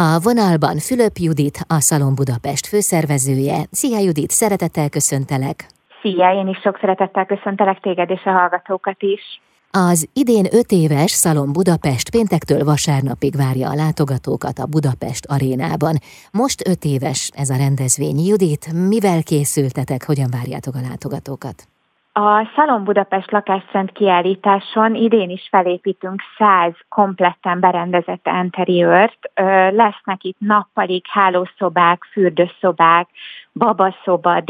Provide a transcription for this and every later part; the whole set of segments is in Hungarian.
A vonalban Fülöp Judit, a Szalon Budapest főszervezője. Szia Judit, szeretettel köszöntelek! Szia, én is sok szeretettel köszöntelek téged és a hallgatókat is. Az idén öt éves Szalon Budapest péntektől vasárnapig várja a látogatókat a Budapest arénában. Most öt éves ez a rendezvény. Judit, mivel készültetek, hogyan várjátok a látogatókat? A Szalon Budapest lakásszent kiállításon idén is felépítünk száz kompletten berendezett interiőrt. Lesznek itt nappalig hálószobák, fürdőszobák, babaszoba,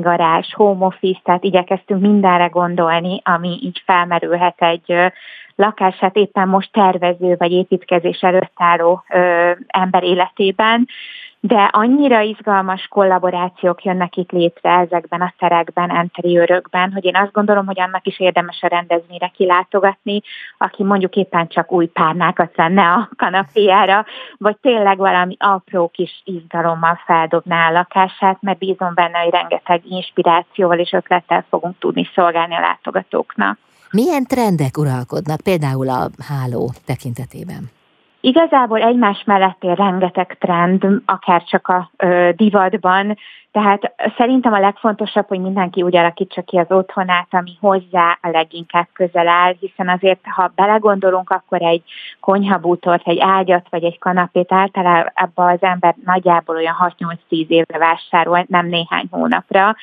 garázs, home office, tehát igyekeztünk mindenre gondolni, ami így felmerülhet egy lakását éppen most tervező vagy építkezés előtt álló ember életében de annyira izgalmas kollaborációk jönnek itt létre ezekben a terekben, enteriőrökben, hogy én azt gondolom, hogy annak is érdemes a rendezvényre kilátogatni, aki mondjuk éppen csak új párnákat lenne a kanapéjára, vagy tényleg valami apró kis izgalommal feldobná a lakását, mert bízom benne, hogy rengeteg inspirációval és ötlettel fogunk tudni szolgálni a látogatóknak. Milyen trendek uralkodnak például a háló tekintetében? Igazából egymás melletté rengeteg trend, akár csak a ö, divatban, tehát szerintem a legfontosabb, hogy mindenki úgy alakítsa ki az otthonát, ami hozzá a leginkább közel áll, hiszen azért, ha belegondolunk, akkor egy konyhabútort, egy ágyat vagy egy kanapét általában az ember nagyjából olyan 6-8-10 évre vásárol, nem néhány hónapra.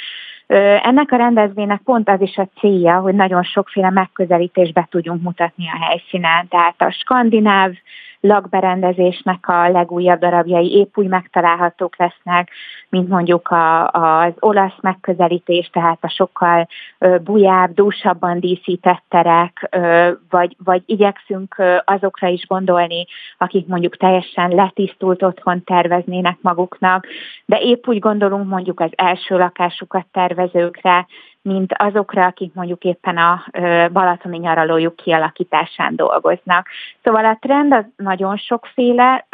Ennek a rendezvénynek pont az is a célja, hogy nagyon sokféle megközelítésbe tudjunk mutatni a helyszínen. Tehát a skandináv lakberendezésnek a legújabb darabjai épp úgy megtalálhatók lesznek, mint mondjuk a, az olasz megközelítés, tehát a sokkal bujább, dúsabban díszített terek, vagy, vagy igyekszünk azokra is gondolni, akik mondjuk teljesen letisztult otthon terveznének maguknak, de épp úgy gondolunk mondjuk az első lakásukat tervezőkre, mint azokra, akik mondjuk éppen a balatoni nyaralójuk kialakításán dolgoznak. Szóval a trend az nagyon sokféle,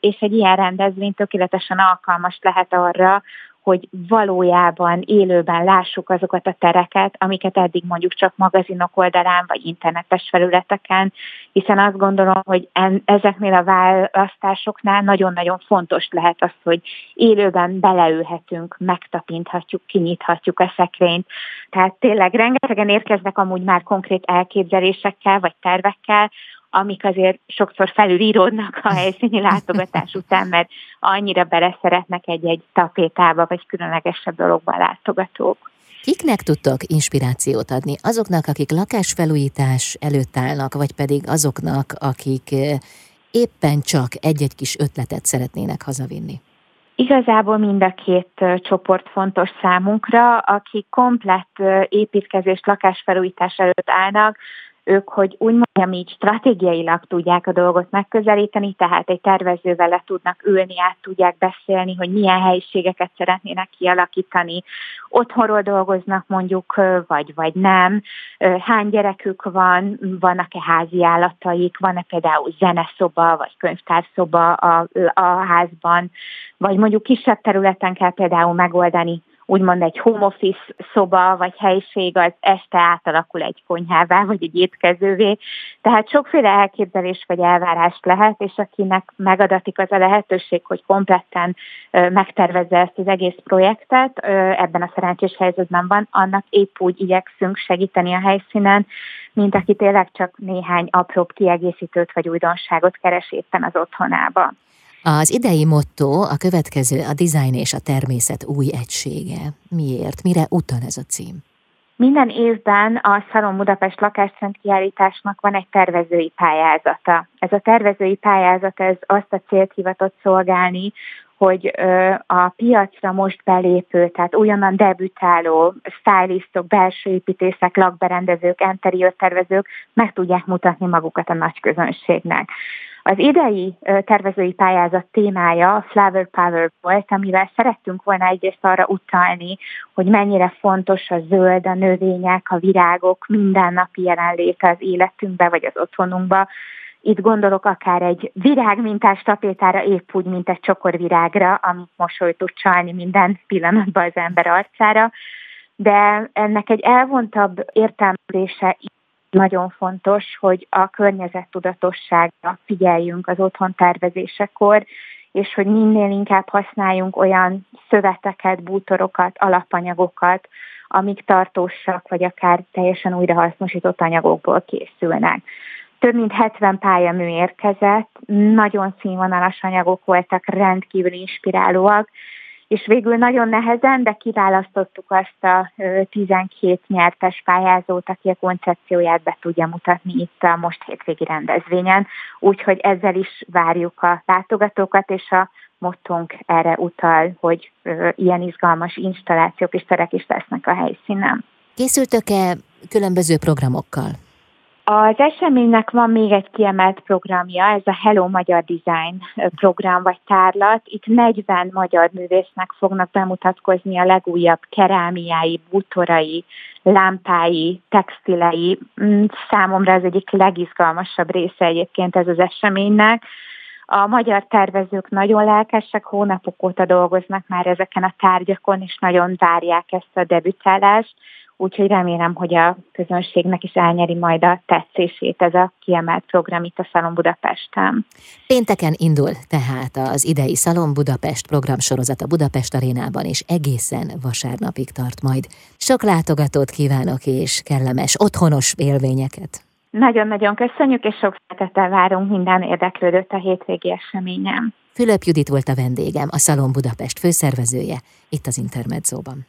és egy ilyen rendezvény tökéletesen alkalmas lehet arra, hogy valójában élőben lássuk azokat a tereket, amiket eddig mondjuk csak magazinok oldalán vagy internetes felületeken, hiszen azt gondolom, hogy ezeknél a választásoknál nagyon-nagyon fontos lehet az, hogy élőben beleülhetünk, megtapinthatjuk, kinyithatjuk a szekrényt. Tehát tényleg rengetegen érkeznek amúgy már konkrét elképzelésekkel vagy tervekkel, amik azért sokszor felülíródnak a helyszíni látogatás után, mert annyira beleszeretnek egy-egy tapétába, vagy különlegesebb dologba a látogatók. Kiknek tudtok inspirációt adni? Azoknak, akik lakásfelújítás előtt állnak, vagy pedig azoknak, akik eh, éppen csak egy-egy kis ötletet szeretnének hazavinni? Igazából mind a két eh, csoport fontos számunkra, akik komplett eh, építkezés, lakásfelújítás előtt állnak, ők, hogy úgy mondjam így stratégiailag tudják a dolgot megközelíteni, tehát egy tervezővel le tudnak ülni, át tudják beszélni, hogy milyen helyiségeket szeretnének kialakítani, otthonról dolgoznak mondjuk, vagy, vagy nem, hány gyerekük van, vannak-e házi állataik, van-e például zeneszoba, vagy könyvtárszoba a, a házban, vagy mondjuk kisebb területen kell például megoldani úgymond egy home office szoba vagy helység az este átalakul egy konyhává vagy egy étkezővé. Tehát sokféle elképzelés vagy elvárás lehet, és akinek megadatik az a lehetőség, hogy kompletten megtervezze ezt az egész projektet, ebben a szerencsés helyzetben van, annak épp úgy igyekszünk segíteni a helyszínen, mint aki tényleg csak néhány apróbb kiegészítőt vagy újdonságot keres éppen az otthonába. Az idei motto a következő a design és a természet új egysége. Miért? Mire utal ez a cím? Minden évben a Szalon Budapest lakásszent kiállításnak van egy tervezői pályázata. Ez a tervezői pályázat ez azt a célt hivatott szolgálni, hogy a piacra most belépő, tehát újonnan debütáló stylistok, belső építészek, lakberendezők, tervezők meg tudják mutatni magukat a nagy közönségnek. Az idei tervezői pályázat témája a Flower Power volt, amivel szerettünk volna egyrészt arra utalni, hogy mennyire fontos a zöld, a növények, a virágok mindennapi jelenléte az életünkbe vagy az otthonunkba, itt gondolok akár egy virágmintás tapétára, épp úgy, mint egy csokorvirágra, amit mosolyt tud csalni minden pillanatban az ember arcára, de ennek egy elvontabb értelmezése nagyon fontos, hogy a környezettudatosságra figyeljünk az otthon tervezésekor, és hogy minél inkább használjunk olyan szöveteket, bútorokat, alapanyagokat, amik tartósak, vagy akár teljesen újrahasznosított anyagokból készülnek. Több mint 70 pályamű érkezett, nagyon színvonalas anyagok voltak, rendkívül inspirálóak, és végül nagyon nehezen, de kiválasztottuk azt a 12 nyertes pályázót, aki a koncepcióját be tudja mutatni itt a most hétvégi rendezvényen. Úgyhogy ezzel is várjuk a látogatókat, és a mottunk erre utal, hogy ilyen izgalmas installációk és terek is lesznek a helyszínen. Készültök-e különböző programokkal? Az eseménynek van még egy kiemelt programja, ez a Hello Magyar Design program vagy tárlat. Itt 40 magyar művésznek fognak bemutatkozni a legújabb kerámiái, bútorai, lámpái, textilei. Mm, számomra ez egyik legizgalmasabb része egyébként ez az eseménynek. A magyar tervezők nagyon lelkesek, hónapok óta dolgoznak már ezeken a tárgyakon, és nagyon várják ezt a debütálást úgyhogy remélem, hogy a közönségnek is elnyeri majd a tetszését ez a kiemelt program itt a Szalon Budapesten. Pénteken indul tehát az idei Szalon Budapest programsorozat a Budapest arénában, és egészen vasárnapig tart majd. Sok látogatót kívánok, és kellemes, otthonos élményeket! Nagyon-nagyon köszönjük, és sok szeretettel várunk minden érdeklődőt a hétvégi eseményen. Fülöp Judit volt a vendégem, a Szalon Budapest főszervezője, itt az Intermedzóban.